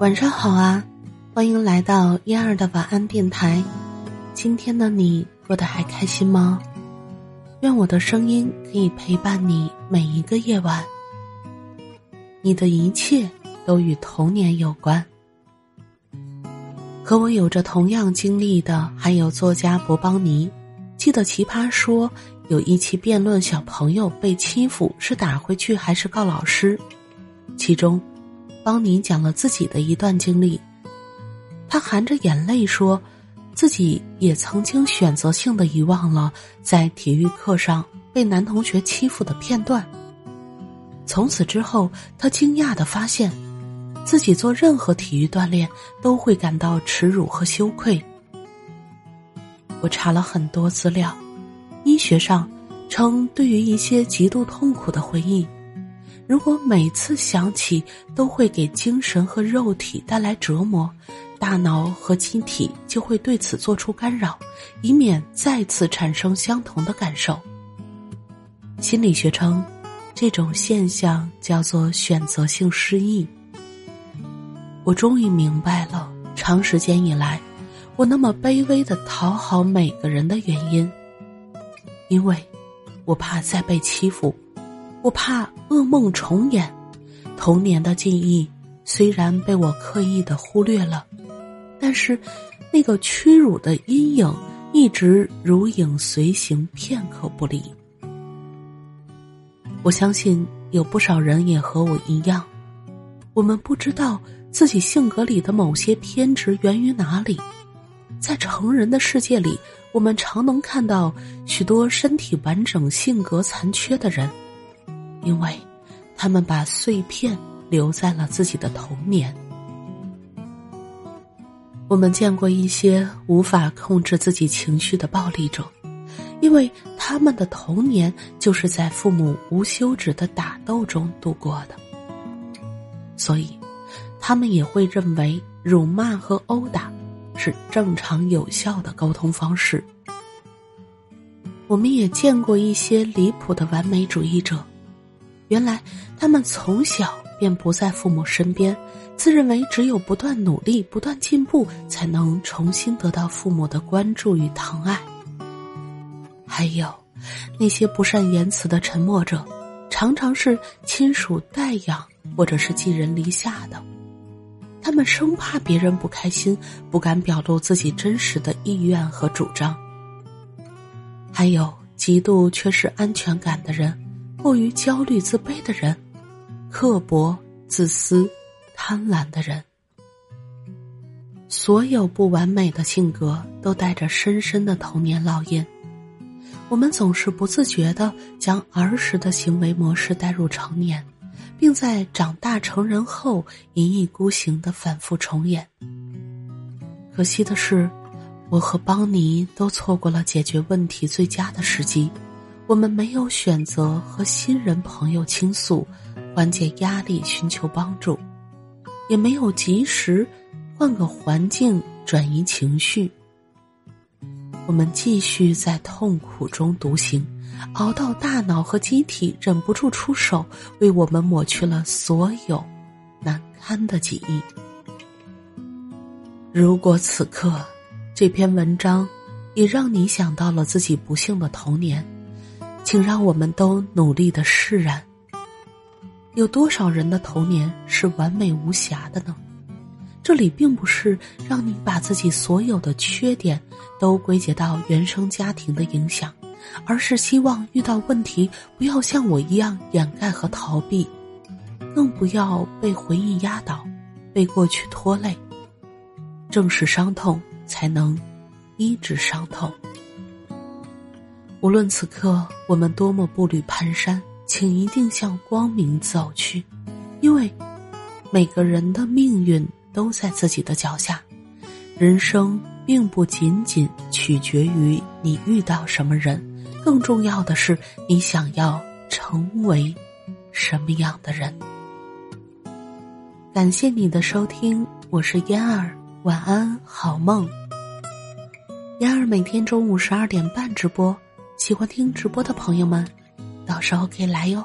晚上好啊，欢迎来到燕儿的晚安电台。今天的你过得还开心吗？愿我的声音可以陪伴你每一个夜晚。你的一切都与童年有关。和我有着同样经历的还有作家博邦尼。记得奇葩说有一期辩论小朋友被欺负是打回去还是告老师，其中。邦尼讲了自己的一段经历，他含着眼泪说，自己也曾经选择性的遗忘了在体育课上被男同学欺负的片段。从此之后，他惊讶的发现，自己做任何体育锻炼都会感到耻辱和羞愧。我查了很多资料，医学上称，对于一些极度痛苦的回忆。如果每次想起都会给精神和肉体带来折磨，大脑和机体就会对此做出干扰，以免再次产生相同的感受。心理学称，这种现象叫做选择性失忆。我终于明白了，长时间以来，我那么卑微的讨好每个人的原因，因为，我怕再被欺负。我怕噩梦重演，童年的记忆虽然被我刻意的忽略了，但是那个屈辱的阴影一直如影随形，片刻不离。我相信有不少人也和我一样，我们不知道自己性格里的某些偏执源于哪里。在成人的世界里，我们常能看到许多身体完整、性格残缺的人。因为，他们把碎片留在了自己的童年。我们见过一些无法控制自己情绪的暴力者，因为他们的童年就是在父母无休止的打斗中度过的，所以，他们也会认为辱骂和殴打是正常有效的沟通方式。我们也见过一些离谱的完美主义者。原来，他们从小便不在父母身边，自认为只有不断努力、不断进步，才能重新得到父母的关注与疼爱。还有，那些不善言辞的沉默者，常常是亲属代养或者是寄人篱下的，他们生怕别人不开心，不敢表露自己真实的意愿和主张。还有，极度缺失安全感的人。过于焦虑、自卑的人，刻薄、自私、贪婪的人，所有不完美的性格都带着深深的童年烙印。我们总是不自觉的将儿时的行为模式带入成年，并在长大成人后一意孤行的反复重演。可惜的是，我和邦尼都错过了解决问题最佳的时机。我们没有选择和新人朋友倾诉，缓解压力，寻求帮助，也没有及时换个环境转移情绪。我们继续在痛苦中独行，熬到大脑和机体忍不住出手，为我们抹去了所有难堪的记忆。如果此刻这篇文章也让你想到了自己不幸的童年。请让我们都努力的释然。有多少人的童年是完美无瑕的呢？这里并不是让你把自己所有的缺点都归结到原生家庭的影响，而是希望遇到问题不要像我一样掩盖和逃避，更不要被回忆压倒，被过去拖累。正视伤痛，才能医治伤痛。无论此刻我们多么步履蹒跚，请一定向光明走去，因为每个人的命运都在自己的脚下。人生并不仅仅取决于你遇到什么人，更重要的是你想要成为什么样的人。感谢你的收听，我是嫣儿，晚安，好梦。嫣儿每天中午十二点半直播。喜欢听直播的朋友们，到时候可以来哟。